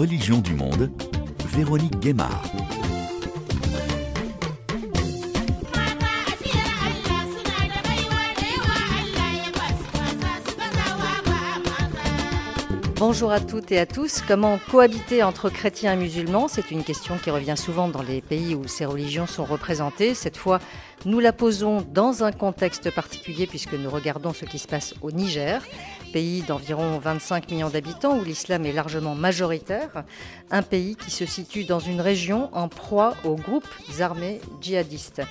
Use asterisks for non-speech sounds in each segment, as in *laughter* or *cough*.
Religion du monde, Véronique Guémard. Bonjour à toutes et à tous. Comment cohabiter entre chrétiens et musulmans? C'est une question qui revient souvent dans les pays où ces religions sont représentées. Cette fois, nous la posons dans un contexte particulier puisque nous regardons ce qui se passe au Niger, pays d'environ 25 millions d'habitants où l'islam est largement majoritaire, un pays qui se situe dans une région en proie aux groupes armés djihadistes.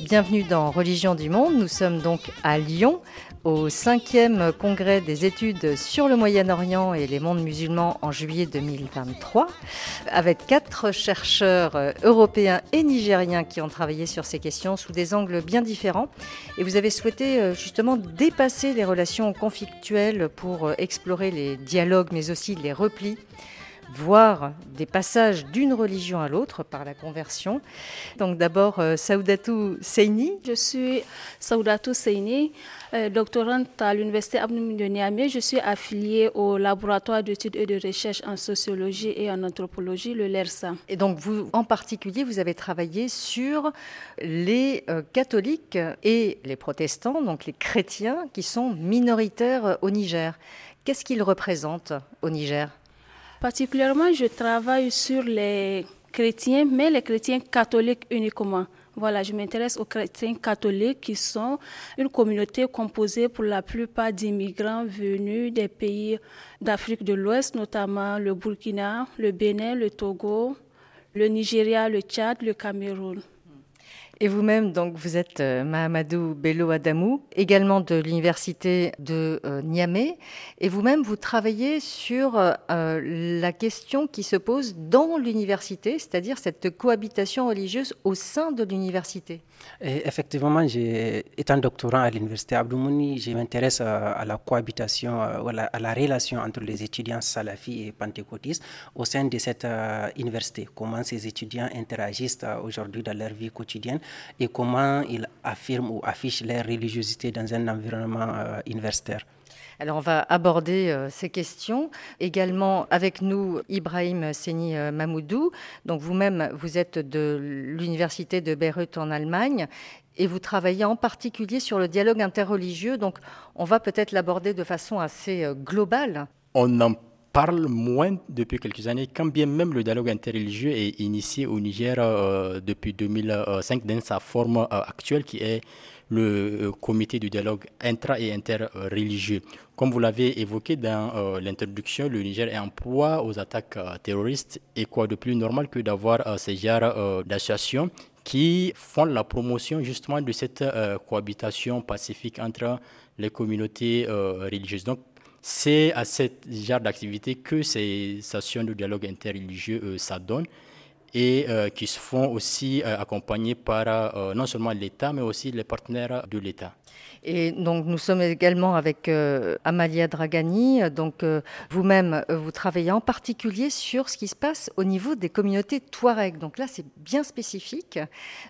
Bienvenue dans Religion du Monde. Nous sommes donc à Lyon, au cinquième congrès des études sur le Moyen-Orient et les mondes musulmans en juillet 2023, avec quatre chercheurs européens et nigériens qui ont travaillé sur ces questions sous des angles bien différents. Et vous avez souhaité euh, justement dépasser les relations conflictuelles pour euh, explorer les dialogues, mais aussi les replis voir des passages d'une religion à l'autre par la conversion. Donc d'abord, euh, Saoudatou Seini. Je suis Saoudatou Seini, euh, doctorante à l'Université Abnoumi de Niamey. Je suis affiliée au laboratoire d'études et de recherche en sociologie et en anthropologie, le LERSA. Et donc vous, en particulier, vous avez travaillé sur les euh, catholiques et les protestants, donc les chrétiens qui sont minoritaires au Niger. Qu'est-ce qu'ils représentent au Niger? Particulièrement, je travaille sur les chrétiens, mais les chrétiens catholiques uniquement. Voilà, je m'intéresse aux chrétiens catholiques qui sont une communauté composée pour la plupart d'immigrants venus des pays d'Afrique de l'Ouest, notamment le Burkina, le Bénin, le Togo, le Nigeria, le Tchad, le Cameroun. Et vous-même, donc, vous êtes euh, Mahamadou Bello Adamou, également de l'université de euh, Niamey. Et vous-même, vous travaillez sur euh, la question qui se pose dans l'université, c'est-à-dire cette cohabitation religieuse au sein de l'université. Effectivement, étant doctorant à l'université Abdoumouni, je m'intéresse à, la cohabitation, à la, relation entre les étudiants salafis et pentecôtistes au sein de cette université. Comment ces étudiants interagissent aujourd'hui dans leur vie quotidienne et comment ils affirment ou affichent leur religiosité dans un environnement euh, universitaire. Alors on va aborder euh, ces questions également avec nous Ibrahim Seni euh, Mamoudou. Donc vous-même vous êtes de l'université de Beyrouth en Allemagne et vous travaillez en particulier sur le dialogue interreligieux. Donc on va peut-être l'aborder de façon assez globale. On en parle moins depuis quelques années, quand bien même le dialogue interreligieux est initié au Niger euh, depuis 2005 dans sa forme euh, actuelle qui est le euh, comité du dialogue intra- et interreligieux. Comme vous l'avez évoqué dans l'introduction, le Niger est en proie aux attaques terroristes et quoi de plus normal que d'avoir ces genres d'associations qui font la promotion justement de cette cohabitation pacifique entre les communautés religieuses. Donc c'est à ce genre d'activité que ces sessions de dialogue interreligieux euh, s'adonnent et euh, qui se font aussi euh, accompagner par non seulement l'État, mais aussi les partenaires de l'État. Et donc nous sommes également avec Amalia Dragani. Donc vous-même, vous travaillez en particulier sur ce qui se passe au niveau des communautés Touareg. Donc là, c'est bien spécifique.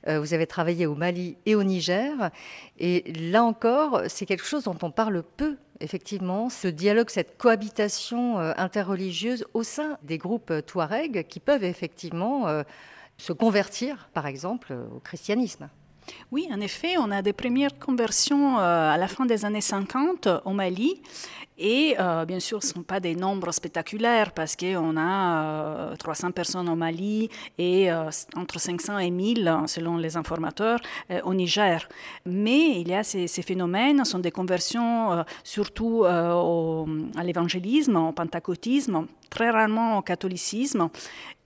vous avez travaillé au Mali et au Niger. Et là encore, c'est quelque chose dont on parle peu effectivement, ce dialogue, cette cohabitation euh, interreligieuse au sein des groupes euh, Touareg qui peuvent effectivement euh, se convertir, par exemple, au christianisme. Oui, en effet, on a des premières conversions à la fin des années 50 au Mali et euh, bien sûr, ce ne sont pas des nombres spectaculaires parce qu'on a 300 euh, personnes au Mali et euh, entre 500 et 1000, selon les informateurs, au Niger. Mais il y a ces, ces phénomènes, sont des conversions surtout à l'évangélisme, au pentecôtisme, très rarement au catholicisme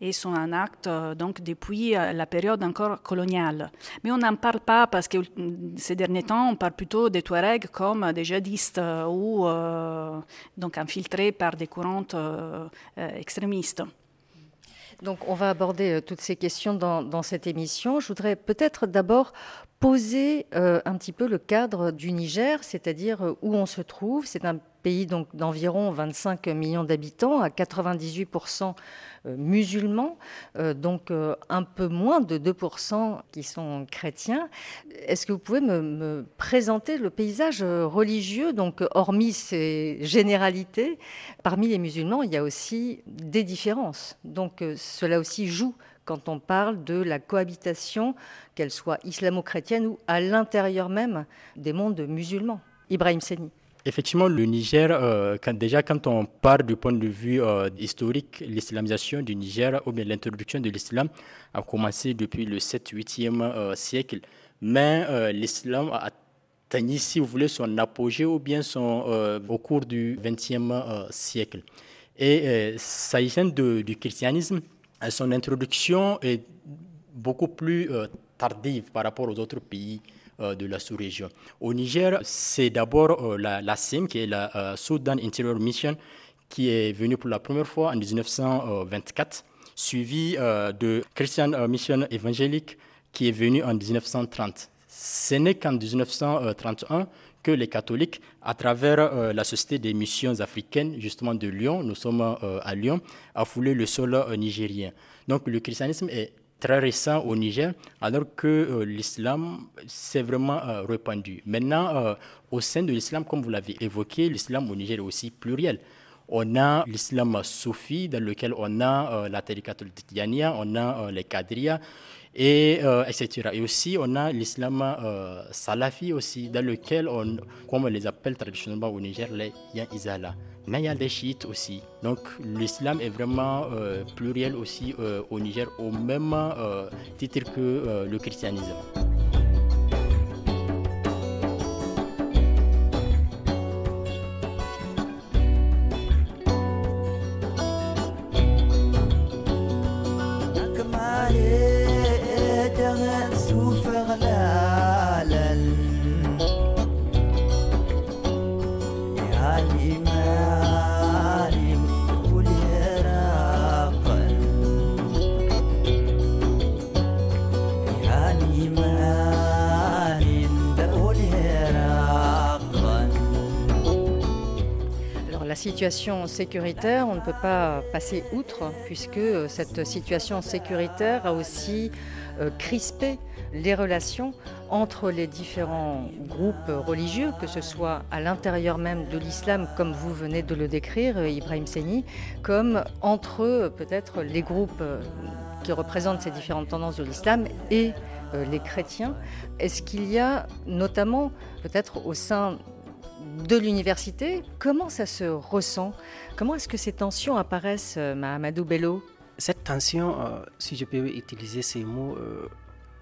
et sont un acte donc depuis la période encore coloniale. Mais on n'en parle pas parce que ces derniers temps, on parle plutôt des Touaregs comme des djihadistes ou donc infiltrés par des courants euh, euh, extrémistes. Donc on va aborder toutes ces questions dans, cette émission. Je voudrais peut-être d'abord poser un petit peu le cadre du Niger, c'est-à-dire où on se trouve. C'est un pays donc d'environ 25 millions d'habitants, à 98% euh, musulmans, euh, donc euh, un peu moins de 2% qui sont chrétiens. Est-ce que vous pouvez me, présenter le paysage religieux, donc hormis ces généralités, parmi les musulmans, il y a aussi des différences. Donc cela aussi joue quand on parle de la cohabitation, qu'elle soit islamo-chrétienne ou à l'intérieur même des mondes musulmans. Ibrahim Seni. Effectivement, le Niger, euh, déjà quand on part du point de vue euh, historique, l'islamisation du Niger ou bien l'introduction de l'islam a commencé depuis le 7-8e euh, siècle. Mais l'islam a atteint, si vous voulez, son apogée ou bien son, au cours du 20e siècle. Et s'agissant du christianisme, son introduction est beaucoup plus tardive par rapport aux autres pays de la sous-région. Au Niger, c'est d'abord euh, la, la, SIM, qui est la euh, Sudan Interior Mission, qui est venue pour la première fois en 1924, suivie de Christian Mission évangélique, qui est venue en 1930. Ce n'est qu'en 1931 que les catholiques, à travers la Société des missions africaines, justement de Lyon, nous sommes à Lyon, a foulé le sol nigérien. Donc le christianisme est très récent au Niger, alors que euh, l'islam s'est vraiment euh, répandu. Maintenant, euh, au sein de l'islam, comme vous l'avez évoqué, l'islam au Niger est aussi pluriel. On a l'islam soufi, dans lequel on a la tariqat al on a les qadriya, et etc. Et aussi, on a l'islam salafi aussi, dans lequel on, comme on les appelle traditionnellement au Niger, les yan izala mais il y a des chiites aussi. Donc l'islam est vraiment euh, pluriel aussi euh, au Niger, au même euh, titre que le christianisme. Situation sécuritaire, on ne peut pas passer outre, puisque euh, cette situation sécuritaire a aussi euh, crispé les relations entre les différents groupes religieux, que ce soit à l'intérieur même de l'islam, comme vous venez de le décrire, euh, Ibrahim Seni, comme entre peut-être les groupes qui représentent ces différentes tendances de l'islam et les chrétiens. Est-ce qu'il y a notamment peut-être au sein de l'université. Comment ça se ressent? Comment est-ce que ces tensions apparaissent, euh, Mahamadou Bello? Cette tension, euh, si je peux utiliser ces mots, euh,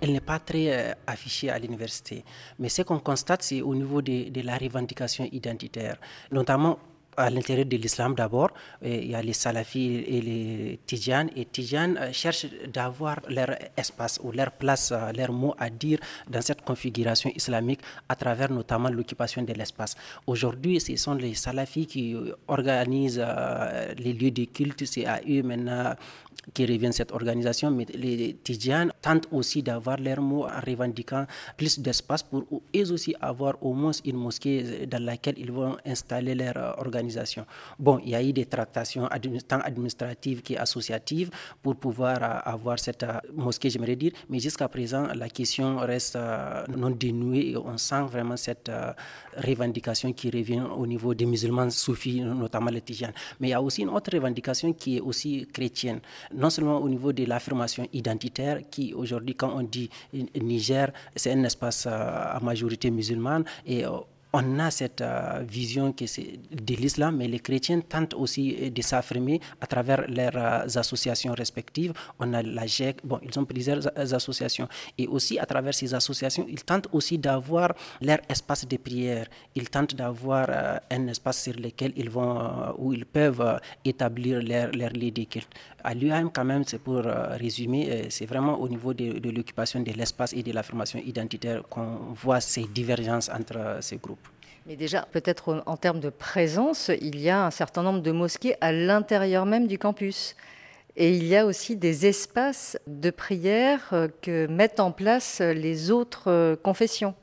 elle n'est pas très affichée à l'université. Mais ce qu'on constate, c'est au niveau de, de la revendication identitaire, notamment à l'intérieur de l'islam d'abord, il y a les salafis et les tidjanes. Et tidjanes euh, cherchent d'avoir leur espace ou leur place, euh, leur mot à dire dans cette configuration islamique à travers notamment l'occupation de l'espace. Aujourd'hui, ce sont les salafis qui organisent euh, les lieux de culte. C'est à eux maintenant qui revient cette organisation, mais les Tidjanes tentent aussi d'avoir leur mot en revendiquant plus d'espace pour eux aussi avoir au moins une mosquée dans laquelle ils vont installer leur organisation. Bon, il y a eu des tractations tant administratives qu'associatives pour pouvoir euh, avoir cette euh, mosquée, j'aimerais dire, mais jusqu'à présent, la question reste euh, non dénouée et on sent vraiment cette revendication qui revient au niveau des musulmans soufis, notamment les Tidjanes. Mais il y a aussi une autre revendication qui est aussi chrétienne non seulement au niveau de l'affirmation identitaire, qui aujourd'hui, quand on dit Niger, c'est un espace euh, à majorité musulmane, et euh, on a cette euh, vision que de l'islam, mais les chrétiens tentent aussi euh, de s'affirmer à travers leurs euh, associations respectives. On a la GEC, bon, ils ont plusieurs associations. Et aussi, à travers ces associations, ils tentent aussi d'avoir leur espace de prière. Ils tentent d'avoir un espace sur lequel ils vont, où ils peuvent établir leur, leur lit de. À l'UAM, quand même, c'est pour résumer, c'est vraiment au niveau de l'occupation de l'espace et de l'affirmation identitaire qu'on voit ces divergences entre ces groupes. Mais déjà, peut-être en termes de présence, il y a un certain nombre de mosquées à l'intérieur même du campus. Et il y a aussi des espaces de prière euh, que mettent en place les autres euh, confessions.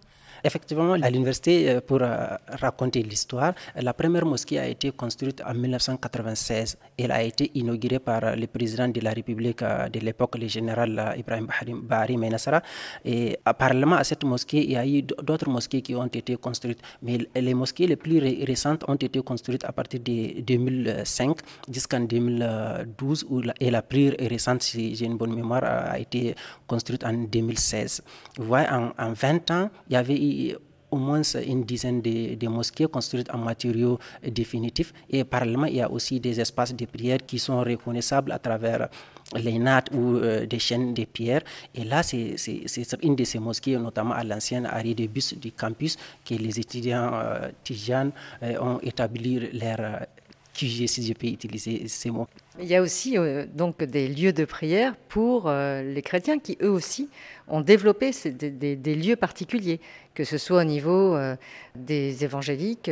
Effectivement, à l'université, euh, pour euh, raconter l'histoire, la première mosquée a été construite en 1996. Elle a été inaugurée par le président de la République de l'époque, le général Ibrahim Bahari Menassara. Et parallèlement à cette mosquée, il y a eu d'autres mosquées qui ont été construites. Mais les mosquées les plus récentes ont été construites à partir de 2005 jusqu'en 2012, et la plus récente, si j'ai une bonne mémoire, a été construite en 2016. Vous voyez, en 20 ans, il y avait eu au moins une dizaine de, mosquées construites en matériaux définitifs. Et parallèlement, il y a aussi des espaces de prière qui sont reconnaissables à travers les nattes ou euh, des chaînes de pierre. Et là, c'est une de ces mosquées, notamment à l'ancienne arrêt de bus du campus, que les étudiants euh, euh ont établi leur euh, QG, si je peux utiliser ces mots. Il y a aussi donc des lieux de prière pour les chrétiens qui eux aussi ont développé des, des, lieux particuliers, que ce soit au niveau des évangéliques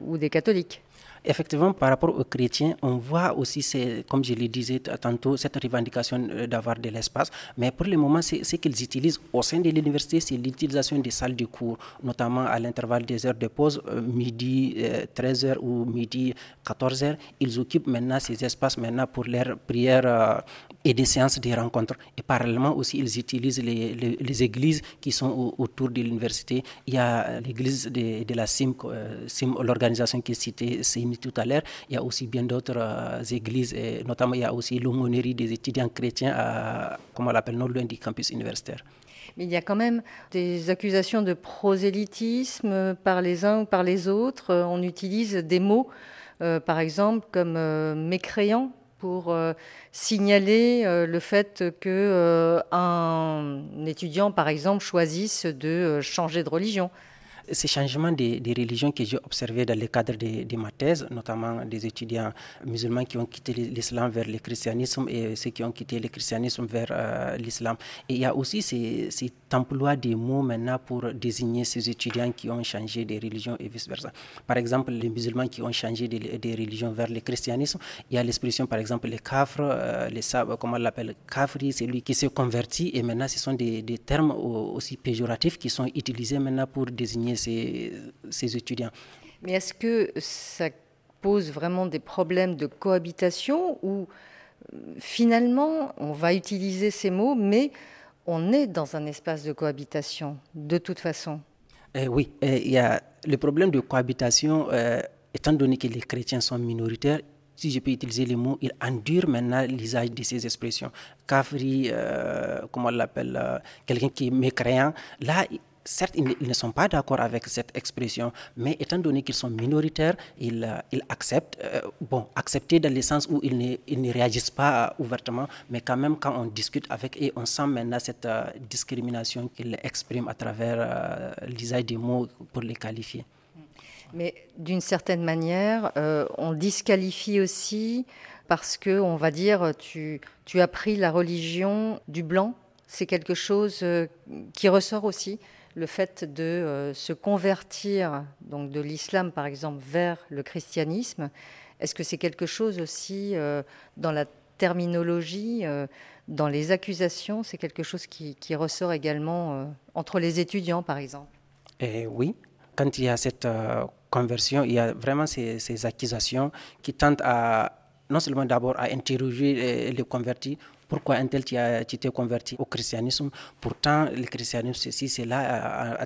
ou des catholiques. Effectivement, par rapport aux chrétiens, on voit aussi, comme je le disais tantôt, cette revendication euh, d'avoir de l'espace. Mais pour le moment, ce qu'ils utilisent au sein de l'université, c'est l'utilisation des salles de cours, notamment à l'intervalle des heures de pause, euh, midi 13h euh, ou midi 14h. Ils occupent maintenant ces espaces maintenant pour leurs prières et des séances de rencontres. Et parallèlement aussi, ils utilisent les, églises qui sont autour de l'université. Il y a l'église de, de, la CIM, CIM l'organisation qui est citée, tout à l'heure, il y a aussi bien d'autres euh, églises, et notamment il y a aussi l'aumônerie des étudiants chrétiens, à, comment on l'appelle, non loin du campus universitaire. Mais il y a quand même des accusations de prosélytisme par les uns ou par les autres. On utilise des mots, euh, par exemple, comme euh, mécréant pour signaler le fait que un étudiant, par exemple, choisisse de changer de religion ces changements des, religions que j'ai observés dans le cadre de, ma thèse, notamment des étudiants musulmans qui ont quitté l'islam vers le christianisme et ceux qui ont quitté le christianisme vers euh, l'islam. Et il y a aussi cet emploi des mots maintenant pour désigner ces étudiants qui ont changé de religion et vice-versa. Par exemple, les musulmans qui ont changé de, religion vers le christianisme, il y a l'expression par exemple les kafres, euh, les comment on l'appelle, kafri, c'est lui qui s'est converti et maintenant ce sont des, des termes aussi péjoratifs qui sont utilisés maintenant pour désigner ces, étudiants. Mais est-ce que ça pose vraiment des problèmes de cohabitation ou euh, finalement on va utiliser ces mots, mais on est dans un espace de cohabitation de toute façon? Eh Oui, eh, il y a le problème de cohabitation, euh, étant donné que les chrétiens sont minoritaires, si je peux utiliser les mots, ils endurent maintenant l'usage de ces expressions. Kafri, euh, comment on l'appelle, quelqu'un qui est mécréant, là, certes, ils, ne sont pas d'accord avec cette expression, mais étant donné qu'ils sont minoritaires, ils, euh, acceptent, euh, bon, accepter dans le sens où ils ne, réagissent pas ouvertement, mais quand même, quand on discute avec eux, on sent maintenant cette euh, discrimination qu'ils expriment à travers l'usage des mots pour les qualifier. Mais d'une certaine manière, on disqualifie aussi parce que, on va dire, tu as pris la religion du blanc. C'est quelque chose qui ressort aussi le fait de euh, se convertir donc de l'islam par exemple vers le christianisme, est-ce que c'est quelque chose aussi euh, dans la terminologie, euh, dans les accusations, c'est quelque chose qui, ressort également entre les étudiants par exemple? Eh Oui, quand il y a cette conversion, il y a vraiment ces, ces accusations qui tentent à non seulement d'abord à interroger les convertis pourquoi un tel tu t'es converti au christianisme? Pourtant, le christianisme, ceci, c'est là,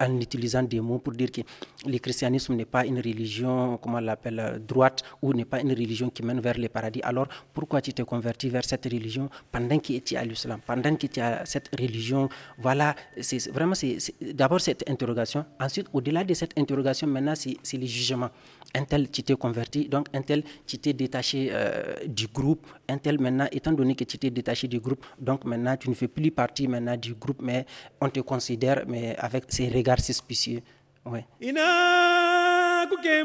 en utilisant des mots pour dire que le christianisme n'est pas une religion, comment on l'appelle, droite, ou n'est pas une religion qui mène vers le paradis. Alors, pourquoi tu t'es converti vers cette religion pendant que tu es à l'islam, pendant que tu as cette religion? Voilà, c'est vraiment, c'est d'abord cette interrogation. Ensuite, au-delà de cette interrogation, maintenant, c'est le jugement. Un tel, tu t'es converti, donc un tel, tu t'es détaché euh, du groupe. Un tel, maintenant, étant donné que tu t'es détaché du groupe. Donc maintenant, tu ne fais plus partie maintenant du groupe, mais on te considère mais avec ces regards suspicieux. Ouais. Ina kuke.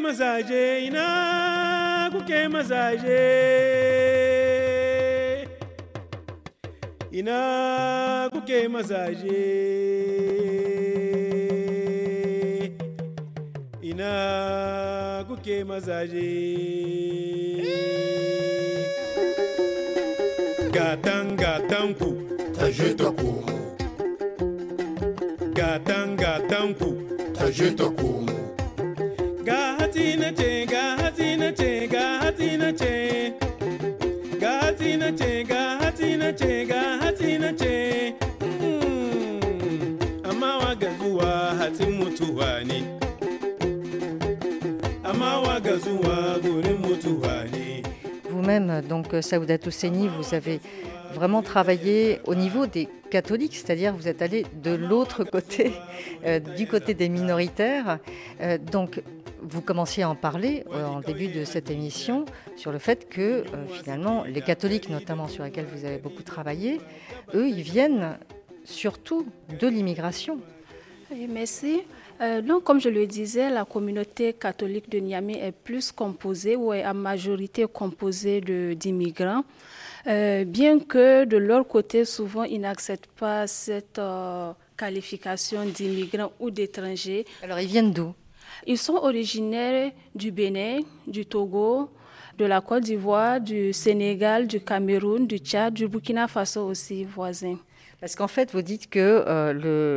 Gatan gatan ku. Ta je ta komo gatan gatan ku. Je te komo ga hati na ce ga hati na ce ga hati na ce ga hati na ce ga hati na ce ga hati na ce hmm. amma wa ga zuwa hatin mutuwa ne amma wa ga zuwa gurin mutuwa ne Donc Saouda Touseni, vous avez vraiment travaillé au niveau des catholiques, c'est-à-dire vous êtes allé de l'autre côté, *laughs* euh, du côté des minoritaires. Euh, donc vous commenciez à en parler euh, en début de cette émission sur le fait que euh, finalement les catholiques, notamment sur lesquels vous avez beaucoup travaillé, eux, ils viennent surtout de l'immigration. Merci. Euh, donc, comme je le disais, la communauté catholique de Niamey est plus composée ou est à majorité composée d'immigrants. Euh, bien que de leur côté, souvent, ils n'acceptent pas cette euh, qualification d'immigrants ou d'étrangers. Alors ils viennent d'où? Ils sont originaires du Bénin, du Togo, de la Côte d'Ivoire, du Sénégal, du Cameroun, du Tchad, du Burkina Faso aussi voisin. Parce qu'en fait, vous dites que euh,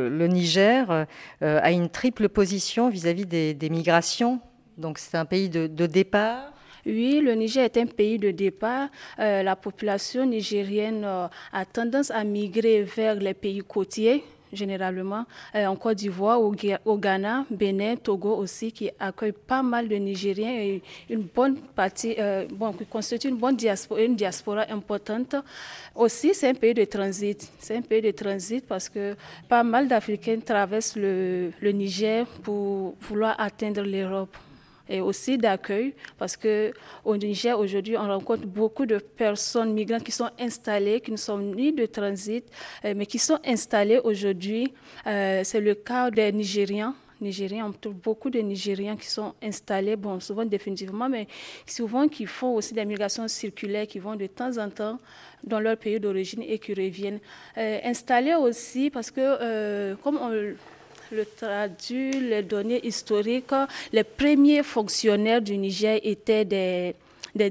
le, Niger euh, a une triple position vis-à-vis des, des migrations. Donc c'est un pays de, départ. Oui, le Niger est un pays de départ. Euh, la population nigérienne a tendance à migrer vers les pays côtiers, généralement, euh, en Côte d'Ivoire, au, au Ghana, Bénin, Togo aussi, qui accueillent pas mal de Nigériens et une bonne partie, euh, constitue une bonne diaspora, importante. Aussi, c'est un pays de transit. C'est un pays de transit parce que pas mal d'Africains traversent le Niger pour vouloir atteindre l'Europe et aussi d'accueil parce que au Niger aujourd'hui on rencontre beaucoup de personnes migrantes qui sont installées qui ne sont ni de transit euh, mais qui sont installées aujourd'hui Euh, c'est le cas des Nigériens Nigériens, on trouve beaucoup de Nigériens qui sont installés, bon, souvent définitivement, mais souvent qui font aussi des migrations circulaires, qui vont de temps en temps dans leur pays d'origine et qui reviennent. Euh, installés aussi parce que, euh, comme on le traduit, les données historiques, les premiers fonctionnaires du Niger étaient des, des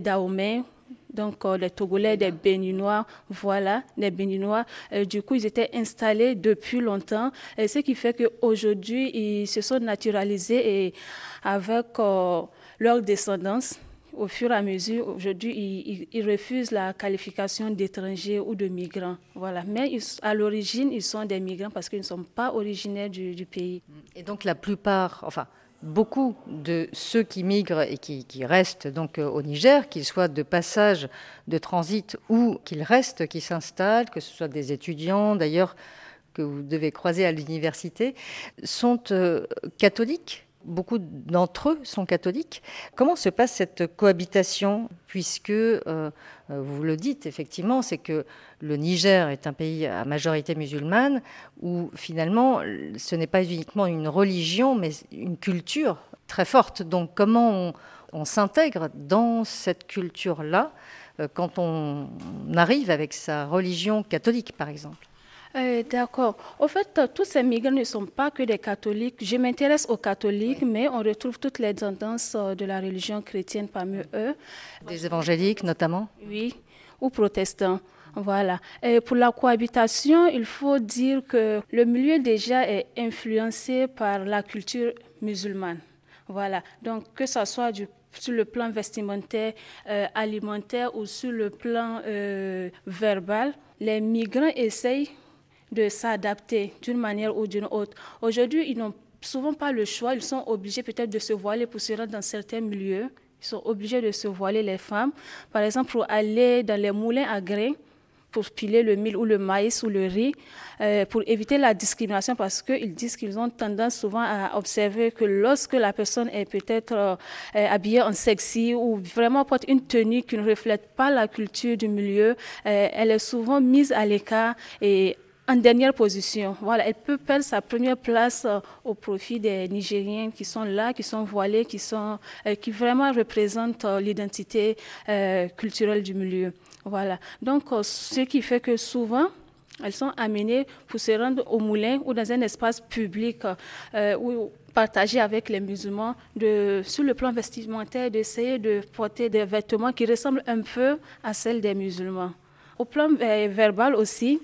donc euh, les Togolais, des Béninois, voilà, des Béninois. Euh, du coup, ils étaient installés depuis longtemps, et ce qui fait qu'aujourd'hui, ils se sont naturalisés et avec euh, leur descendance. Au fur et à mesure, aujourd'hui, ils, refusent la qualification d'étrangers ou de migrants. Voilà. Mais à l'origine, ils sont des migrants parce qu'ils ne sont pas originaires du, pays. Et donc la plupart, enfin beaucoup de ceux qui migrent et qui, qui restent donc euh, au Niger, qu'ils soient de passage, de transit ou qu'ils restent, qui s'installent, que ce soit des étudiants d'ailleurs que vous devez croiser à l'université, sont euh, catholiques. Beaucoup d'entre eux sont catholiques. Comment se passe cette cohabitation? Puisque, euh, euh, vous le dites effectivement, c'est que le Niger est un pays à majorité musulmane où finalement ce n'est pas uniquement une religion mais une culture très forte. Donc comment on, s'intègre dans cette culture-là euh, quand on arrive avec sa religion catholique par exemple? Euh, D'accord. Au fait, tous ces migrants ne sont pas que des catholiques. Je m'intéresse aux catholiques, mais on retrouve toutes les tendances euh, de la religion chrétienne parmi eux. Des évangéliques notamment Oui, ou protestants. Voilà. Et pour la cohabitation, il faut dire que le milieu déjà est influencé par la culture musulmane. Voilà. Donc, que ce soit du, sur le plan vestimentaire, euh, alimentaire ou sur le plan euh, verbal, les migrants essayent de s'adapter d'une manière ou d'une autre. Aujourd'hui, ils n'ont souvent pas le choix, ils sont obligés peut-être de se voiler pour se rendre dans certains milieux. Ils sont obligés de se voiler les femmes. Par exemple, pour aller dans les moulins à grains, pour piler le mil ou le maïs ou le riz, euh, pour éviter la discrimination parce qu'ils disent qu'ils ont tendance souvent à observer que lorsque la personne est peut-être euh, euh, habillée en sexy ou vraiment porte une tenue qui ne reflète pas la culture du milieu, elle est souvent mise à l'écart et en dernière position. Voilà, elle peut perdre sa première place euh, au profit des Nigériens qui sont là, qui sont voilés, qui, sont, euh, qui vraiment représentent euh, l'identité culturelle du milieu. Voilà. Donc, ce qui fait que souvent, elles sont amenées pour se rendre au moulin ou dans un espace public ou partager avec les musulmans, sur le plan vestimentaire, d'essayer de porter des vêtements qui ressemblent un peu à celles des musulmans. Au plan verbal aussi,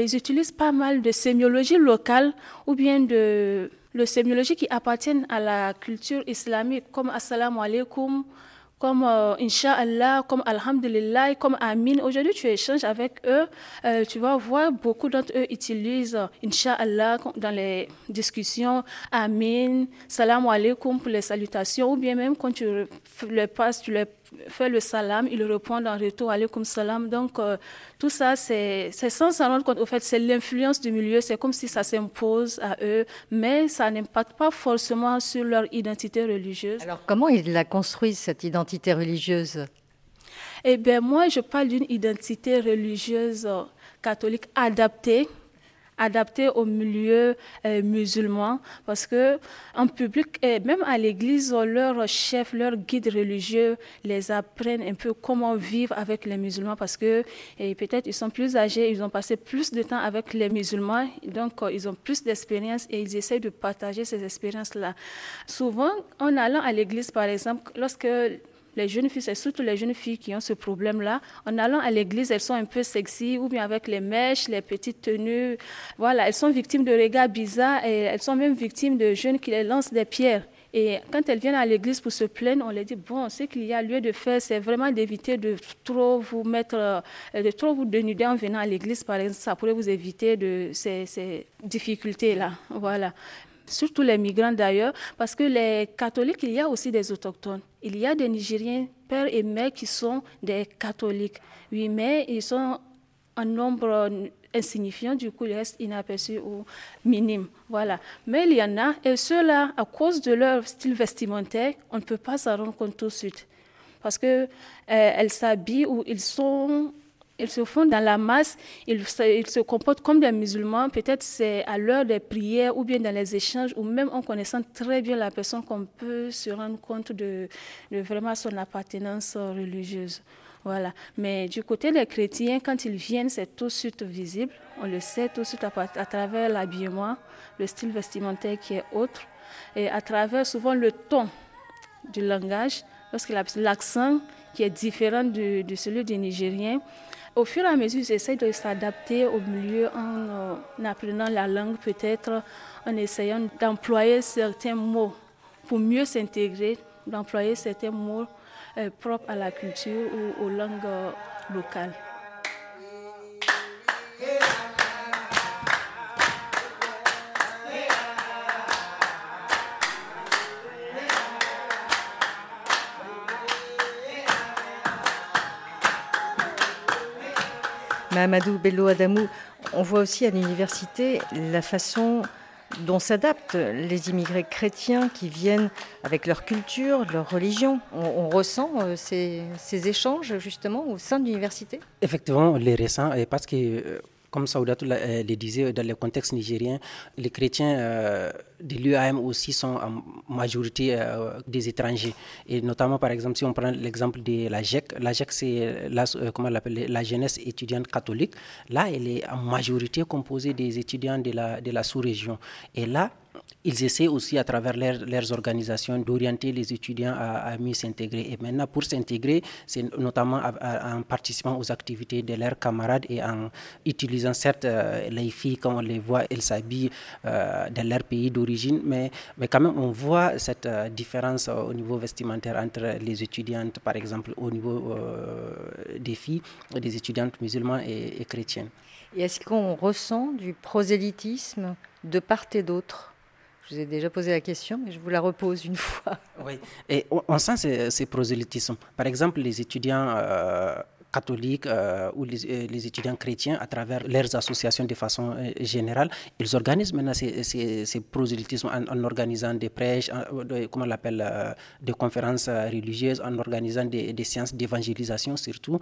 ils utilisent pas mal de sémiologie locale ou bien de le sémiologie qui appartiennent à la culture islamique, comme Assalamu alaikum, comme euh, Inch'Allah, comme Alhamdulillah, comme Amin. Aujourd'hui, tu échanges avec eux, euh, tu vas voir beaucoup d'entre eux utilisent Inch'Allah dans les discussions, Amin, Salam alaikum pour les salutations, ou bien même quand tu le passes, tu les fait le salam, il répond en retour alaykoum salam. Donc, euh, tout ça, c'est sans s'en rendre compte. Au fait, c'est l'influence du milieu. C'est comme si ça s'impose à eux, mais ça n'impacte pas forcément sur leur identité religieuse. Alors, comment ils la construisent, cette identité religieuse? Eh bien, moi, je parle d'une identité religieuse euh, catholique adaptée adapté au milieu euh, musulman parce que en public et même à l'église leurs chefs leurs guides religieux les apprennent un peu comment vivre avec les musulmans parce que peut-être ils sont plus âgés ils ont passé plus de temps avec les musulmans donc euh, ils ont plus d'expérience et ils essaient de partager ces expériences là souvent en allant à l'église par exemple lorsque les jeunes filles, c'est surtout les jeunes filles qui ont ce problème-là. En allant à l'église, elles sont un peu sexy, ou bien avec les mèches, les petites tenues. Voilà, elles sont victimes de regards bizarres et elles sont même victimes de jeunes qui les lancent des pierres. Et quand elles viennent à l'église pour se plaindre, on leur dit bon, ce qu'il y a lieu de faire, c'est vraiment d'éviter de trop vous mettre, euh, de trop vous dénuder en venant à l'église, par exemple. Ça pourrait vous éviter de ces, ces difficultés-là. Voilà surtout les migrants d'ailleurs, parce que les catholiques, il y a aussi des autochtones. Il y a des Nigériens, pères et mères, qui sont des catholiques. Oui, mais ils sont en nombre insignifiant, du coup, ils restent inaperçus ou minimes. Voilà. Mais il y en a, et ceux-là, à cause de leur style vestimentaire, on ne peut pas s'en rendre compte tout de suite. Parce qu'elles euh, s'habillent ou ils sont ils se font dans la masse, ils se, comportent comme des musulmans. Peut-être c'est à l'heure des prières ou bien dans les échanges ou même en connaissant très bien la personne qu'on peut se rendre compte de, vraiment son appartenance religieuse. Voilà. Mais du côté des chrétiens, quand ils viennent, c'est tout de suite visible. On le sait tout de suite à, travers l'habillement, le style vestimentaire qui est autre, et à travers souvent le ton du langage, lorsque l'accent qui est différent de, de celui des Nigériens. Au fur et à mesure, j'essaie de s'adapter au milieu en, euh, apprenant la langue, peut-être en essayant d'employer certains mots pour mieux s'intégrer, d'employer certains mots euh, propres à la culture ou aux langues euh, locales. Mahamadou Bello Adamou, on voit aussi à l'université la façon dont s'adaptent les immigrés chrétiens qui viennent avec leur culture, leur religion. On, ressent euh, ces, échanges justement au sein de l'université? Effectivement, les récents, parce que euh, comme Saoudatou euh, le disait, dans le contexte nigérien, les chrétiens euh, de l'UAM aussi sont en majorité euh, des étrangers. Et notamment, par exemple, si on prend l'exemple de la GEC, la GEC, c'est la, la jeunesse étudiante catholique. Là, elle est en majorité composée des étudiants de la, de la sous-région. Et là, ils essaient aussi à travers leurs organisations d'orienter les étudiants à, mieux s'intégrer. Et maintenant, pour s'intégrer, c'est notamment en participant aux activités de leurs camarades et en utilisant certes euh, les filles, quand on les voit, elles s'habillent euh, dans leur pays d'origine, mais, mais quand même on voit cette euh, différence au niveau vestimentaire entre les étudiantes, par exemple, au niveau des filles, des étudiantes musulmanes et, et chrétiennes. Et est-ce qu'on ressent du prosélytisme de part et d'autre? Vous ai déjà posé la question, mais je vous la repose une *laughs* fois. Oui, et on, sent ces, ces. Par exemple, les étudiants euh, catholiques euh, ou les, euh, les, étudiants chrétiens, à travers leurs associations de façon euh, générale, ils organisent maintenant ces, prosélytismes en, organisant des prêches, comment on l'appelle, des conférences religieuses, en organisant des, séances d'évangélisation, surtout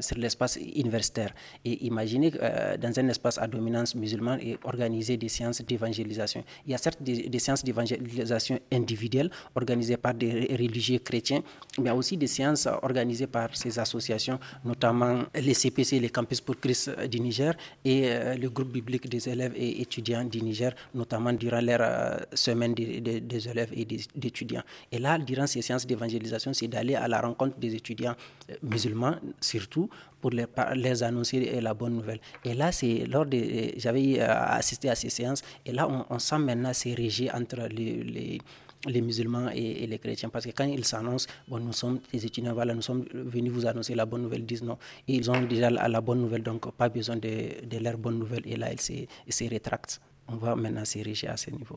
sur l'espace universitaire. Et imaginez dans un espace à dominance musulmane et organiser des séances d'évangélisation. Il y a certes des séances d'évangélisation individuelles organisées par des religieux chrétiens, mais il y a aussi des séances organisées par ces associations notamment les CPC, les campus pour Christ du Niger, et le groupe biblique des élèves et étudiants du Niger, notamment durant leur semaine des élèves et des étudiants. Et là, durant ces séances d'évangélisation, c'est d'aller à la rencontre des étudiants musulmans, surtout, pour les, les, annoncer la bonne nouvelle. Et là, c'est lors de, j'avais assisté à ces séances, et là, on, sent maintenant ces régies entre les musulmans et, les chrétiens. Parce que quand ils s'annoncent, bon, nous sommes des étudiants, nous sommes venus vous annoncer la bonne nouvelle, ils disent non. ils ont déjà la, bonne nouvelle, donc pas besoin de, leur bonne nouvelle. Et là, ils se, ils rétractent. On va maintenant s'ériger à ce niveau.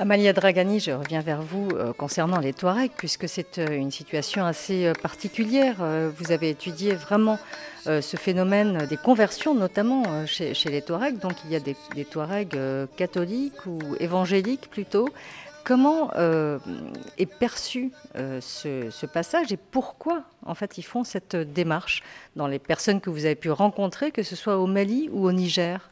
Amalia Dragani, je reviens vers vous euh, concernant les Touaregs, puisque c'est euh, une situation assez euh, particulière. vous avez étudié vraiment ce phénomène des conversions, notamment chez, les Touaregs. Donc il y a des, Touaregs catholiques ou évangéliques plutôt. Comment est perçu ce, ce, passage et pourquoi en fait ils font cette démarche dans les personnes que vous avez pu rencontrer, que ce soit au Mali ou au Niger?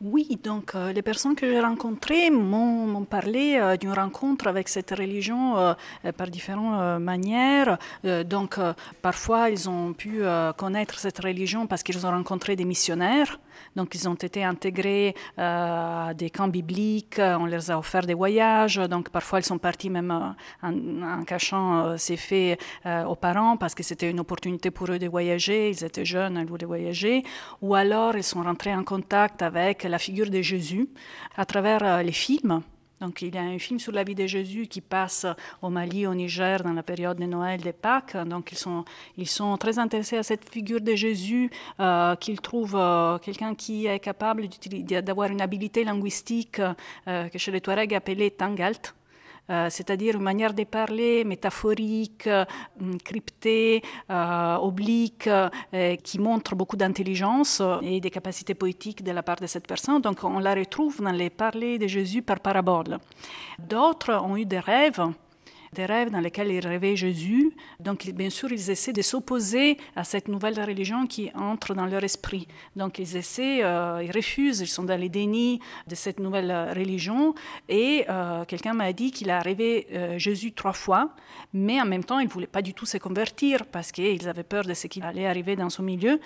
Oui, donc euh, les personnes que j'ai rencontrées m'ont parlé euh, d'une rencontre avec cette religion euh, par différentes manières. donc parfois ils ont pu connaître cette religion parce qu'ils ont rencontré des missionnaires. Donc ils ont été intégrés à des camps bibliques, on leur a offert des voyages. Donc parfois ils sont partis même en, cachant ces faits aux parents parce que c'était une opportunité pour eux de voyager. Ils étaient jeunes, ils voulaient voyager. Ou alors ils sont rentrés en contact avec la figure de Jésus à travers euh, les films. Donc, il y a un film sur la vie de Jésus qui passe au Mali, au Niger, dans la période de Noël, de Pâques. Donc, ils sont, très intéressés à cette figure de Jésus, euh, qu'ils trouvent euh, quelqu'un qui est capable d'avoir une habilité linguistique que chez les Touaregs appelée tangalt. Euh, c'est-à-dire une manière de parler métaphorique, euh, cryptée, euh, oblique, qui montre beaucoup d'intelligence et des capacités poétiques de la part de cette personne. Donc on la retrouve dans les parler de Jésus par parabole. D'autres ont eu des rêves des rêves dans lesquels ils rêvaient Jésus. Donc, bien sûr, ils essaient de s'opposer à cette nouvelle religion qui entre dans leur esprit. Donc, ils essaient, euh, ils refusent, ils sont dans les dénis de cette nouvelle religion. Et euh, quelqu'un m'a dit qu'il a rêvé euh, Jésus trois fois, mais en même temps, il ne voulait pas du tout se convertir parce qu'ils avaient peur de ce qui allait arriver dans son milieu.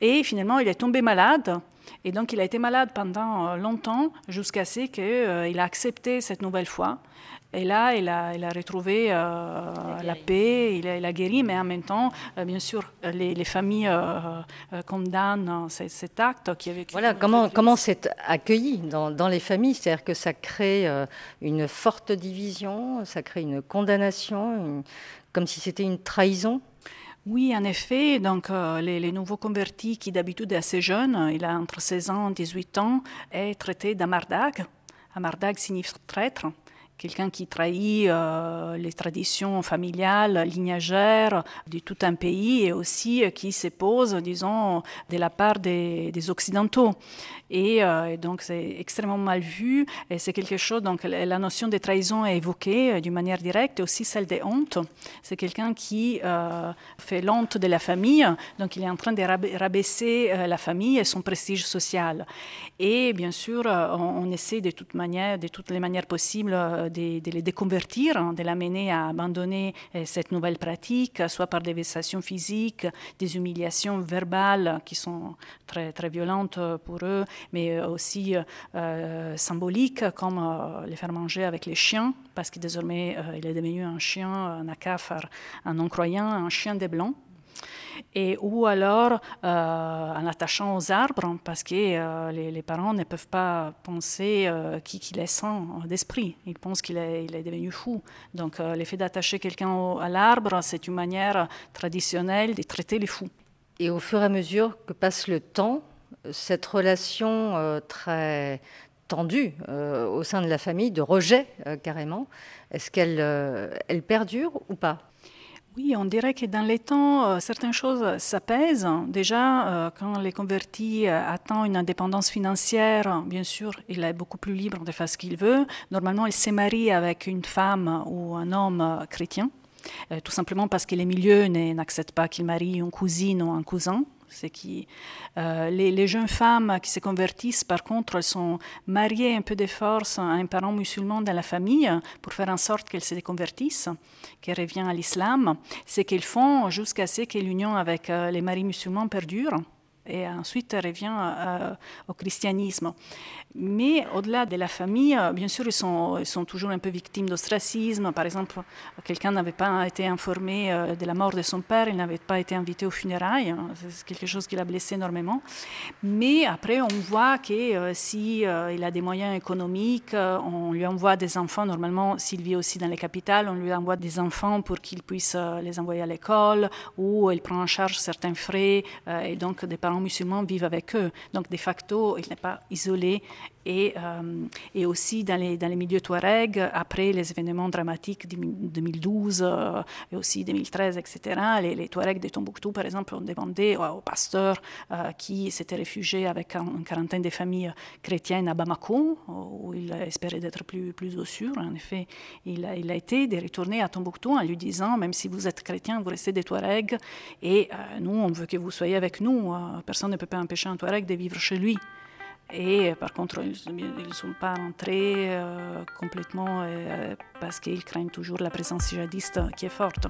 Et finalement, il est tombé malade. Et donc, il a été malade pendant longtemps, jusqu'à ce qu'il a accepté cette nouvelle foi. Et là, il a, il a retrouvé euh, la paix, il a, il a, guéri, mais en même temps, euh, bien sûr, les, familles euh, condamnent cet, acte qui avait. Voilà, comment, comment c'est accueilli dans, dans, les familles? C'est-à-dire que ça crée une forte division, ça crée une condamnation, comme si c'était une trahison? Oui, en effet. Donc, les, les, nouveaux convertis, qui d'habitude est assez jeune, il a entre 16 ans et 18 ans, est traité d'amardag. Amardag signifie traître quelqu'un qui trahit euh, les traditions familiales, lignagères de tout un pays et aussi euh, qui s'épose, disons, de la part des, des Occidentaux. Euh, et, donc c'est extrêmement mal vu et c'est quelque chose, donc la notion de trahison est évoquée d'une manière directe et aussi celle de honte. C'est quelqu'un qui fait l'honte de la famille, donc il est en train de rabaisser la famille et son prestige social. Et bien sûr, on, on essaie de toute manière, de toutes les manières possibles de, les déconvertir, hein, de l'amener à abandonner euh, cette nouvelle pratique, soit par des vexations physiques, des humiliations verbales qui sont très, très violentes pour eux, mais aussi euh, symboliques, comme les faire manger avec les chiens, parce que désormais il est devenu un chien, un acafar, un non-croyant, un chien des blancs et ou alors euh, en attachant aux arbres parce que euh, les, parents ne peuvent pas penser euh, qu'il est sans d'esprit. Ils pensent qu'il est, il est devenu fou. Donc l'effet d'attacher quelqu'un à l'arbre, c'est une manière traditionnelle de traiter les fous. Et au fur et à mesure que passe le temps, cette relation très tendue au sein de la famille, de rejet carrément, est-ce qu'elle elle perdure ou pas? Oui, on dirait que dans les temps, euh, certaines choses s'apaisent. Déjà, euh, quand les convertis euh, attendent une indépendance financière, bien sûr, il est beaucoup plus libre de faire ce qu'il veut. Normalement, il se marie avec une femme ou un homme chrétien, tout simplement parce que les milieux n'acceptent pas qu'il marie une cousine ou un cousin. C'est euh, les, jeunes femmes qui se convertissent, par contre, elles sont mariées un peu de force à un parent musulman dans la famille pour faire en sorte qu'elles se déconvertissent, qu'elles reviennent à l'islam. C'est qu'ils font jusqu'à ce que l'union avec euh, les maris musulmans perdure et ensuite revient euh, au christianisme. Mais au-delà de la famille, euh, bien sûr, ils sont, toujours un peu victimes d'ostracisme. Par exemple, quelqu'un n'avait pas été informé euh, de la mort de son père, il n'avait pas été invité aux funérailles. C'est quelque chose qui l'a blessé énormément. Mais après, on voit que si il a des moyens économiques, on lui envoie des enfants. Normalement, s'il vit aussi dans les capitales, on lui envoie des enfants pour qu'il puisse les envoyer à l'école ou il prend en charge certains frais et donc des parents musulmans vivent avec eux. Donc, de facto, il n'est pas isolé et, euh, et aussi dans les, dans les milieux Touareg, après les événements dramatiques de 2012 euh, et aussi 2013, etc., les, les Touaregs de Tombouctou, par exemple, ont demandé au pasteur euh, qui s'était réfugié avec une quarantaine de familles chrétiennes à Bamako, où il espérait d'être plus, plus au sûr. En effet, il a, il a été de retourner à Tombouctou en lui disant, même si vous êtes chrétien, vous restez des Touaregs, et nous, on veut que vous soyez avec nous. Personne ne peut pas empêcher un Touareg de vivre chez lui. Et par contre, ils ne sont pas entrés euh, complètement euh, parce qu'ils craignent toujours la présence djihadiste qui est forte.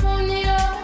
Alors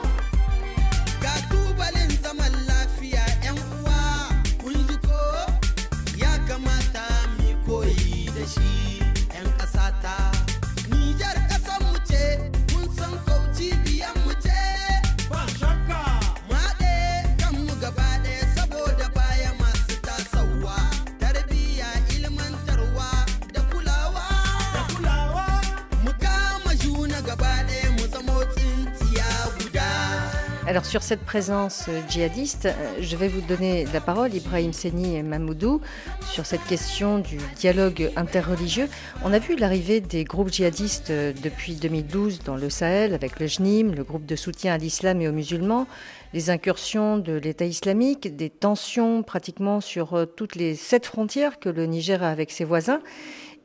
sur cette présence euh, djihadiste, euh, je vais vous donner la parole, Ibrahim Seni et Mamoudou, sur cette question du dialogue interreligieux. On a vu l'arrivée des groupes djihadistes euh, depuis 2012 dans le Sahel avec le JNIM, le groupe de soutien à l'islam et aux musulmans, les incursions de l'État islamique, des tensions pratiquement sur toutes les sept frontières que le Niger a avec ses voisins.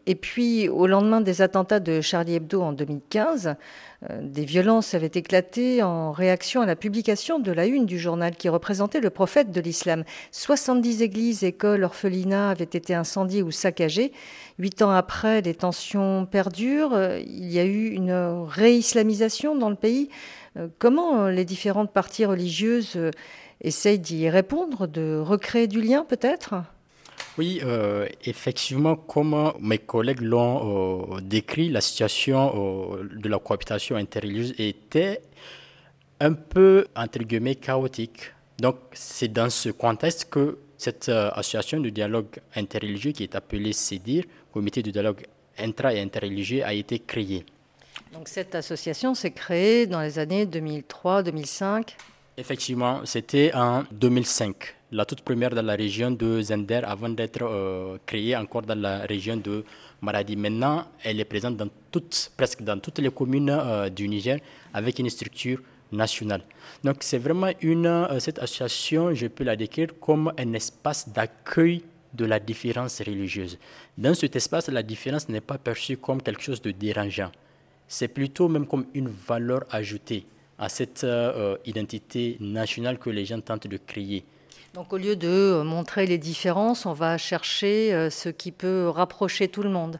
Et puis, au lendemain des attentats de Charlie Hebdo en 2015, euh, des violences avaient éclaté en réaction à la publication de la une du journal qui représentait le prophète de l'islam. 70 églises, écoles, orphelinats avaient été incendiées ou saccagées. Huit ans après, les tensions perdurent. Euh, il y a eu une réislamisation dans le pays. Euh, comment les différentes parties religieuses essayent d'y répondre, de recréer du lien peut-être? Oui, euh, effectivement, comme mes collègues l'ont euh, décrit, la situation euh, de la cohabitation interreligieuse était un peu, entre guillemets, chaotique. Donc, c'est dans ce contexte que cette association de dialogue interreligieux, qui est appelée CEDIR, Comité de dialogue intra- et interreligieux, a été créée. Donc, cette association s'est créée dans les années 2003-2005 Effectivement, c'était en 2005 la toute première dans la région de Zender avant d'être euh, créée encore dans la région de Maradi. Maintenant, elle est présente dans toutes, presque dans toutes les communes euh, du Niger avec une structure nationale. Donc c'est vraiment une, euh, cette association, je peux la décrire comme un espace d'accueil de la différence religieuse. Dans cet espace, la différence n'est pas perçue comme quelque chose de dérangeant. C'est plutôt même comme une valeur ajoutée à cette identité nationale que les gens tentent de créer. Donc au lieu de euh, montrer les différences, on va chercher euh, ce qui peut rapprocher tout le monde.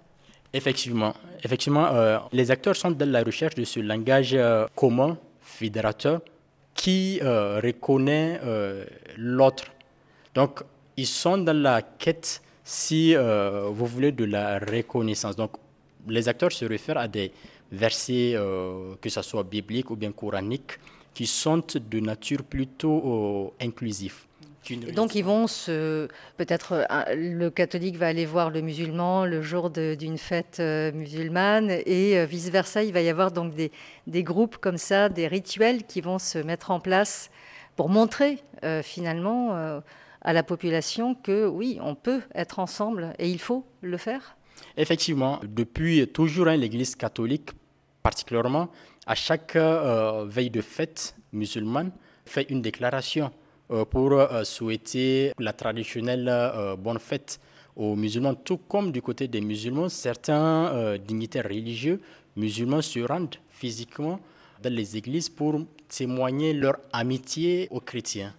Effectivement, effectivement, euh, les acteurs sont dans la recherche de ce langage commun fédérateur qui reconnaît l'autre. Donc, ils sont dans la quête, si vous voulez, de la reconnaissance. Donc, les acteurs se réfèrent à des versets, que ce soit bibliques ou bien coraniques, qui sont de nature plutôt inclusive donc ils vont se, peut-être euh, le catholique va aller voir le musulman le jour d'une fête euh, musulmane et euh, vice versa. Il va y avoir donc des, des, groupes comme ça, des rituels qui vont se mettre en place pour montrer finalement à la population que oui, on peut être ensemble et il faut le faire. Effectivement, depuis toujours hein, l'Église catholique particulièrement, à chaque veille de fête musulmane, fait une déclaration euh, pour euh, souhaiter la traditionnelle euh, bonne fête aux musulmans, tout comme du côté des musulmans, certains dignitaires religieux musulmans se rendent physiquement dans les églises pour témoigner leur amitié aux chrétiens.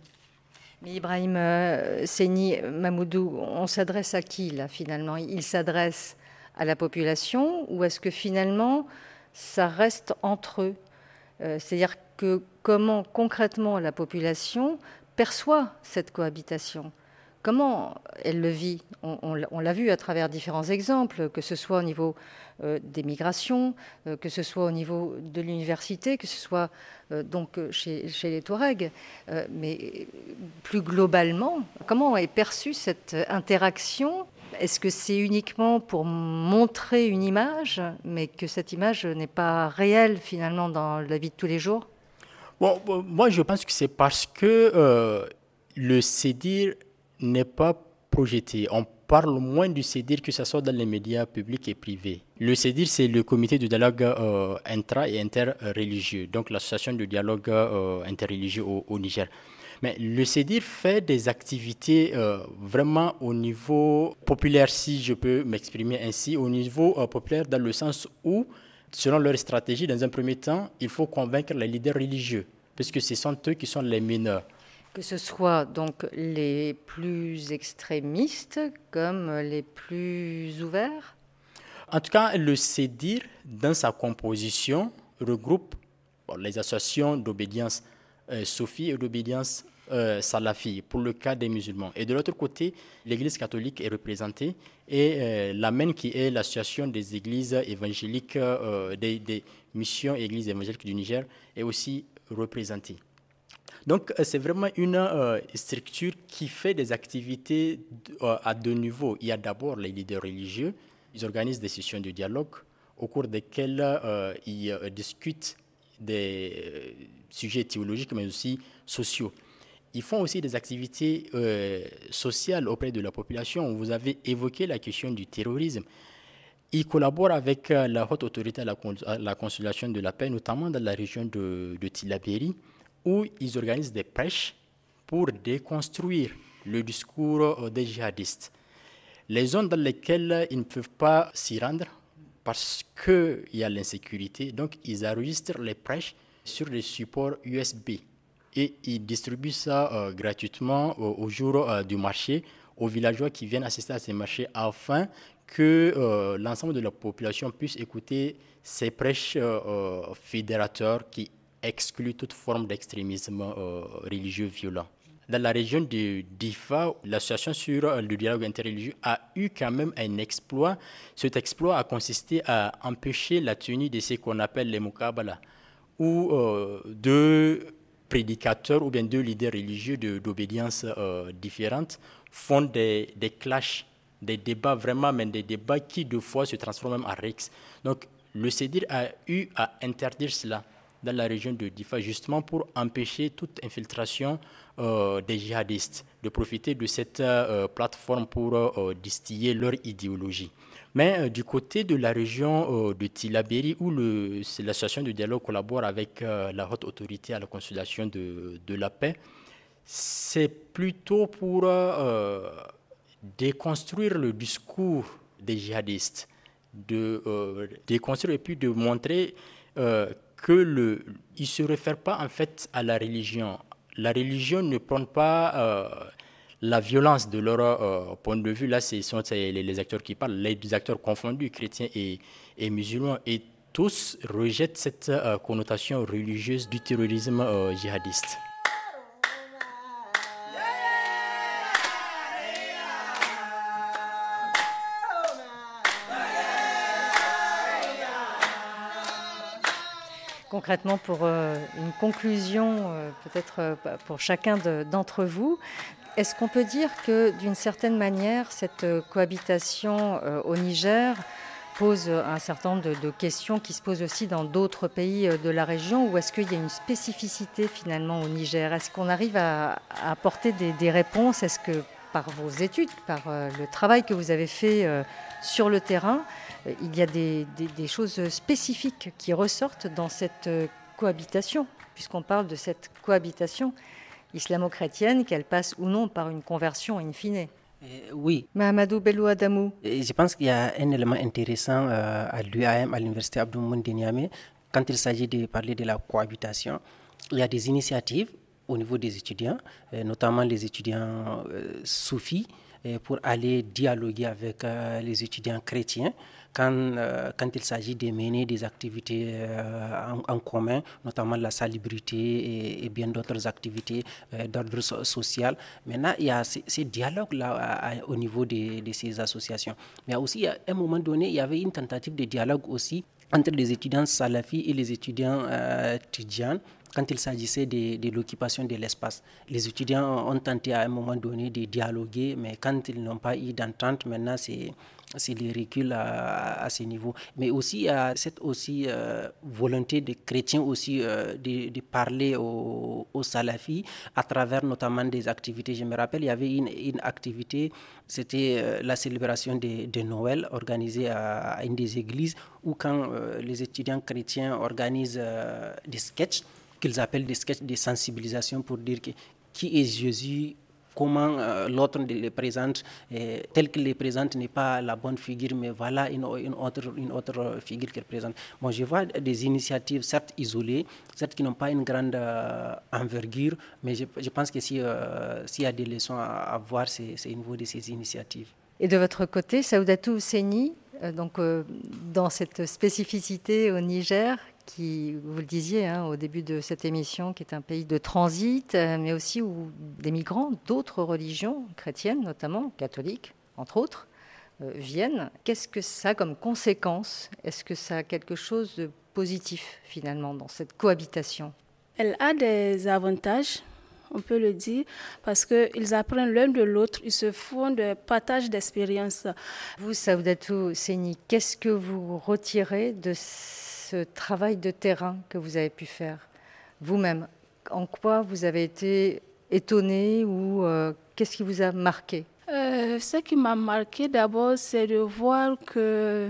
Mais Ibrahim euh, Mamoudou, on s'adresse à qui là finalement? Il s'adresse à la population ou est-ce que finalement ça reste entre eux. C'est-à-dire que comment concrètement la population perçoit cette cohabitation? Comment elle le vit? On, l'a vu à travers différents exemples, que ce soit au niveau euh, des migrations, euh, que ce soit au niveau de l'université, que ce soit euh, donc chez, les Touaregs. mais plus globalement, comment est perçue cette interaction Est-ce que c'est uniquement pour montrer une image, mais que cette image n'est pas réelle finalement dans la vie de tous les jours? Bon, moi, je pense que c'est parce que euh, le CEDIR n'est pas projeté. On parle moins du CEDIR que ce soit dans les médias publics et privés. Le CEDIR, c'est le comité de dialogue euh, intra- et interreligieux, donc l'association de dialogue euh, interreligieux au, Niger. Mais le CEDIR fait des activités vraiment au niveau populaire, si je peux m'exprimer ainsi, au niveau populaire dans le sens où selon leur stratégie, dans un premier temps, il faut convaincre les leaders religieux, puisque ce sont eux qui sont les mineurs. Que ce soit donc les plus extrémistes comme les plus ouverts? En tout cas, le CEDIR, dans sa composition, regroupe les associations d'obédience euh, Sophie et d'obédience euh, salafi pour le cas des musulmans. Et de l'autre côté, l'Église catholique est représentée et euh, l'AMEN, qui est l'association des églises évangéliques, euh, des, missions églises évangéliques du Niger, est aussi représentée. Donc, c'est vraiment une structure qui fait des activités à deux niveaux. Il y a d'abord les leaders religieux, ils organisent des sessions de dialogue au cours desquelles ils discutent des sujets théologiques, mais aussi sociaux ils font aussi des activités euh, sociales auprès de la population. Vous avez évoqué la question du terrorisme. Ils collaborent avec euh, la haute autorité à la, consultation de la paix, notamment dans la région de, de où ils organisent des prêches pour déconstruire le discours euh, des djihadistes. Les zones dans lesquelles ils ne peuvent pas s'y rendre parce qu'il y a l'insécurité, donc ils enregistrent les prêches sur des supports USB et ils distribuent ça euh, gratuitement au, jour euh, du marché aux villageois qui viennent assister à ces marchés afin que euh, l'ensemble de la population puisse écouter ces prêches fédérateurs qui excluent toute forme d'extrémisme religieux violent. Dans la région de Difa, l'association sur le dialogue interreligieux a eu quand même un exploit. Cet exploit a consisté à empêcher la tenue de ce qu'on appelle les mukabala, où deux prédicateurs ou bien deux leaders religieux d'obédience euh, différentes font des, clashs, des débats vraiment, mais des débats qui deux fois se transforment même en rex. Donc le CEDIR a eu à interdire cela dans la région de Difa, justement pour empêcher toute infiltration euh, des djihadistes, de profiter de cette euh, plateforme pour distiller leur idéologie. Mais euh, du côté de la région euh, de Tilaberi, où l'association de dialogue collabore avec euh, la haute autorité à la consultation de, la paix, c'est plutôt pour déconstruire le discours des djihadistes, de déconstruire et puis de montrer que le, ne se réfèrent pas en fait à la religion. La religion ne prend pas la violence de leur euh, point de vue, là, ce sont les, acteurs qui parlent, les acteurs confondus, chrétiens et, musulmans. Et tous rejettent cette connotation religieuse du terrorisme djihadiste. concrètement pour euh, une conclusion, euh, peut-être euh, pour chacun d'entre vous. Est-ce qu'on peut dire que d'une certaine manière, cette cohabitation au Niger pose un certain nombre de, questions qui se posent aussi dans d'autres pays de la région ou est-ce qu'il y a une spécificité finalement au Niger? Est-ce qu'on arrive à, apporter des, réponses? Est-ce que par vos études, par le travail que vous avez fait sur le terrain, il y a des, choses spécifiques qui ressortent dans cette euh, cohabitation, puisqu'on parle de cette cohabitation islamo-chrétienne, qu'elle passe ou non par une conversion in fine. Euh, oui. Mahamadou Belou Adamou. Je pense qu'il y a un élément intéressant euh, à l'UAM, à l'Université Abdou Niamey, quand il s'agit de parler de la cohabitation. Il y a des initiatives au niveau des étudiants, notamment les étudiants soufis, pour aller dialoguer avec les étudiants chrétiens quand, euh, quand il s'agit de mener des activités euh, en, commun, notamment la salubrité et, bien d'autres activités euh, d'ordre social. Maintenant, il y a ces, dialogues-là au niveau de, ces associations. Mais aussi, à un moment donné, il y avait une tentative de dialogue aussi entre les étudiants salafis et les étudiants euh, quand il s'agissait de l'occupation de l'espace. Les étudiants ont tenté à un moment donné de dialoguer, mais quand ils n'ont pas eu d'entente, maintenant c'est c'est les reculs à, à, ce niveau. Mais aussi, a cette aussi, euh, volonté des chrétiens aussi euh, de, parler aux, salafis à travers notamment des activités. Je me rappelle, il y avait une, une activité, c'était euh, la célébration de, Noël organisée à, une des églises où quand les étudiants chrétiens organisent des sketchs, qu'ils appellent des sketchs de sensibilisation pour dire qui est Jésus comment euh, l'autre les présente, tel qu'il les présente n'est pas la bonne figure, mais voilà une, autre, une autre figure qu'il présente. Moi, je vois des initiatives, certes isolées, certes qui n'ont pas une grande euh, envergure, mais je, pense que euh, s'il y a des leçons à, à voir, c'est au niveau de ces initiatives. Et de votre côté, Saoudatou Seni, donc, dans cette spécificité au Niger, qui, vous le disiez hein, au début de cette émission, qui est un pays de transit, euh, mais aussi où des migrants d'autres religions, chrétiennes notamment, catholiques, entre autres, euh, viennent. Qu'est-ce que ça a comme conséquence Est-ce que ça a quelque chose de positif finalement dans cette cohabitation? Elle a des avantages on peut le dire, parce qu'ils apprennent l'un de l'autre, ils se font de partage d'expériences. Vous, Saoudatou Seni, qu'est-ce que vous retirez de ce travail de terrain que vous avez pu faire vous-même. En quoi vous avez été étonné ou euh, qu'est-ce qui vous a marqué? Euh, Ce qui m'a marqué d'abord, c'est de voir que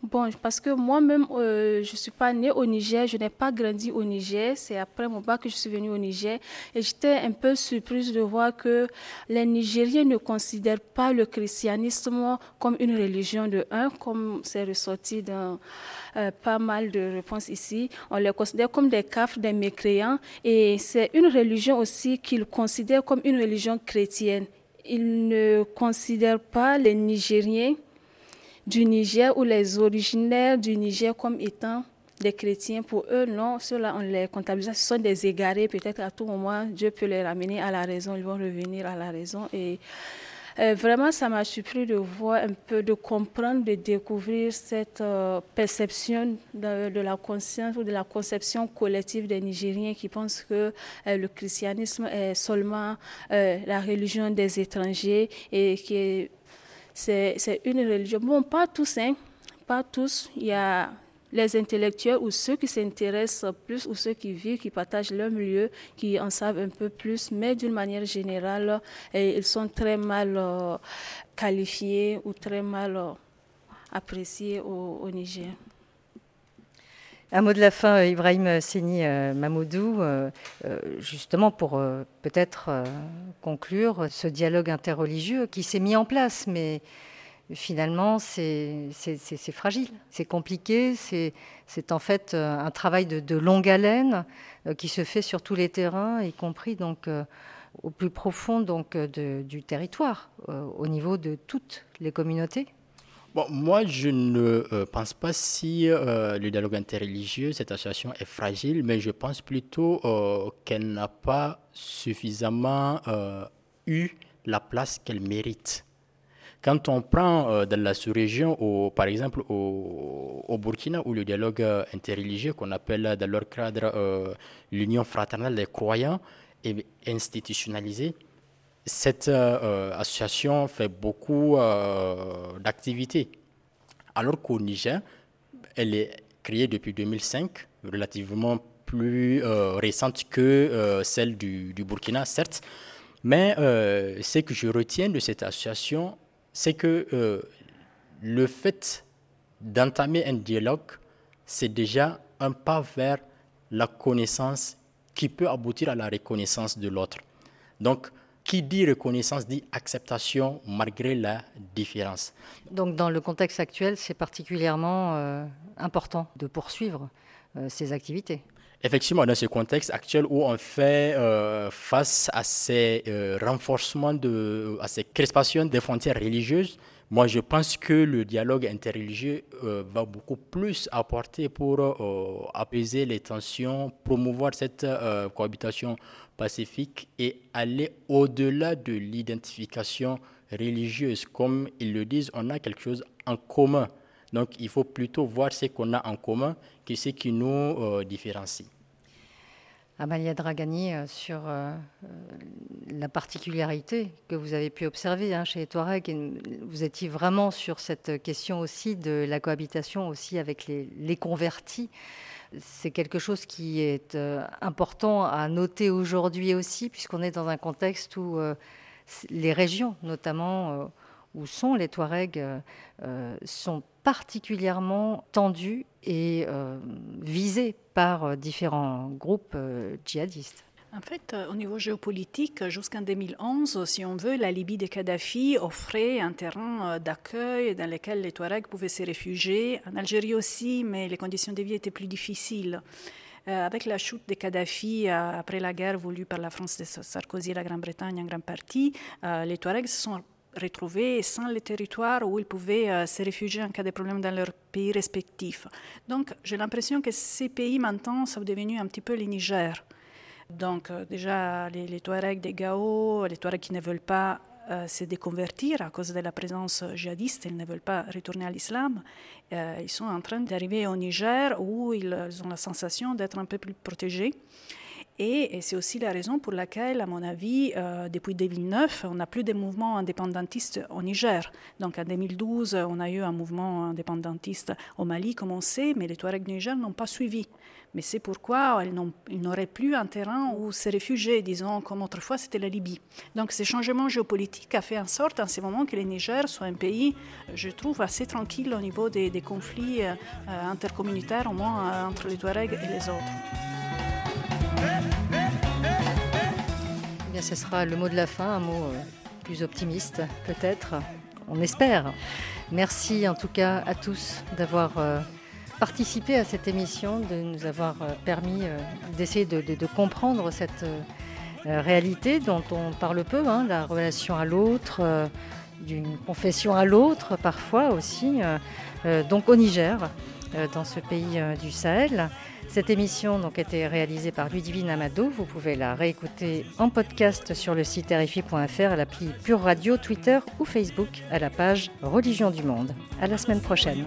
Bon, parce que moi-même, euh, je ne suis pas née au Niger, je n'ai pas grandi au Niger. C'est après mon bac que je suis venue au Niger. Et j'étais un peu surprise de voir que les Nigériens ne considèrent pas le christianisme comme une religion de un, comme c'est ressorti dans euh, pas mal de réponses ici. On les considère comme des cafres, des mécréants. Et c'est une religion aussi qu'ils considèrent comme une religion chrétienne. Ils ne considèrent pas les Nigériens du Niger ou les originaires du Niger comme étant des chrétiens. Pour eux, non, ceux-là, on les comptabilise. Ce sont des égarés. Peut-être à tout moment, Dieu peut les ramener à la raison. Ils vont revenir à la raison. Et euh, vraiment, ça m'a surpris de voir un peu, de comprendre, de découvrir cette euh, perception de, la conscience ou de la conception collective des Nigériens qui pensent que euh, le christianisme est seulement la religion des étrangers et qui est c'est une religion. Bon, pas tous, hein, pas tous. Il y a les intellectuels ou ceux qui s'intéressent plus ou ceux qui vivent, qui partagent leur milieu, qui en savent un peu plus, mais d'une manière générale, ils sont très mal euh, qualifiés ou très mal euh, appréciés au Niger. Un mot de la fin, euh, Ibrahim Seni euh, Mamoudou, euh, justement pour peut-être conclure ce dialogue interreligieux qui s'est mis en place, mais finalement c'est fragile, c'est compliqué, c'est en fait un travail de, longue haleine qui se fait sur tous les terrains, y compris donc au plus profond du territoire, au niveau de toutes les communautés moi, je ne euh, pense pas si euh, le dialogue interreligieux, cette association est fragile, mais je pense plutôt euh, qu'elle n'a pas suffisamment eu la place qu'elle mérite. Quand on prend dans la sous-région, par exemple au, Burkina, où le dialogue interreligieux, qu'on appelle dans leur cadre l'union fraternelle des croyants, est institutionnalisé, cette euh, euh, association fait beaucoup euh, d'activités. Alors qu'au Niger, elle est créée depuis 2005, relativement plus récente que celle du, Burkina, certes. Mais ce que je retiens de cette association, c'est que le fait d'entamer un dialogue, c'est déjà un pas vers la connaissance qui peut aboutir à la reconnaissance de l'autre. Donc, qui dit reconnaissance dit acceptation malgré la différence. Donc dans le contexte actuel, c'est particulièrement euh, important de poursuivre euh, ces activités. Effectivement, dans ce contexte actuel où on fait euh, face à ces renforcements, de, à ces crispations des frontières religieuses, moi je pense que le dialogue interreligieux va beaucoup plus apporter pour apaiser les tensions, promouvoir cette cohabitation pacifique et aller au-delà de l'identification religieuse. Comme ils le disent, on a quelque chose en commun. Donc il faut plutôt voir ce qu'on a en commun que ce qui nous euh, différencie. Amalia Dragani, euh, sur euh, la particularité que vous avez pu observer hein, chez Touareg, vous étiez vraiment sur cette question aussi de la cohabitation aussi avec les, les convertis. C'est quelque chose qui est euh, important à noter aujourd'hui aussi, puisqu'on est dans un contexte où euh, les régions, notamment euh, où sont les Touaregs, sont particulièrement tendues et visées par différents groupes djihadistes. En fait, euh, au niveau géopolitique, jusqu'en 2011, si on veut, la Libye de Kadhafi offrait un terrain euh, d'accueil dans lequel les Touaregs pouvaient se réfugier. En Algérie aussi, mais les conditions de vie étaient plus difficiles. Euh, avec la chute de Kadhafi après la guerre voulue par la France de Sarkozy et la Grande-Bretagne en grande partie, les Touaregs se sont retrouvés sans le territoire où ils pouvaient se réfugier en cas de problème dans leur pays respectifs. Donc j'ai l'impression que ces pays maintenant sont devenus un petit peu les Niger. Donc euh, déjà, les, les Touaregs des Gao, les Touaregs qui ne veulent pas euh, se déconvertir à cause de la présence djihadiste, ils ne veulent pas retourner à l'islam, euh, ils sont en train d'arriver au Niger où ils ont la sensation d'être un peu plus protégés. Et, c'est aussi la raison pour laquelle, à mon avis, depuis 2009, on n'a plus de mouvements indépendantistes au Niger. Donc en 2012, on a eu un mouvement indépendantiste au Mali, comme on sait, mais les Touaregs du Niger n'ont pas suivi. Mais c'est pourquoi ils n'auraient plus un terrain où se réfugier, disons, comme autrefois c'était la Libye. Donc ce changement géopolitique a fait en sorte en ce moment que le Niger soit un pays, je trouve, assez tranquille au niveau des, conflits euh, intercommunautaires, au moins euh, entre les Touaregs et les autres. Bien, ce sera le mot de la fin, un mot euh, plus optimiste peut-être, on espère. Merci en tout cas à tous d'avoir participer à cette émission, de nous avoir euh, permis euh, d'essayer de, comprendre cette euh, réalité dont on parle peu, hein, la relation à l'autre, d'une confession à l'autre parfois aussi, donc au Niger, dans ce pays du Sahel. Cette émission a été réalisée par Ludivine Amado. Vous pouvez la réécouter en podcast sur le site rfi.fr, à l'appli Pure Radio, Twitter ou Facebook, à la page Religion du Monde. À la semaine prochaine.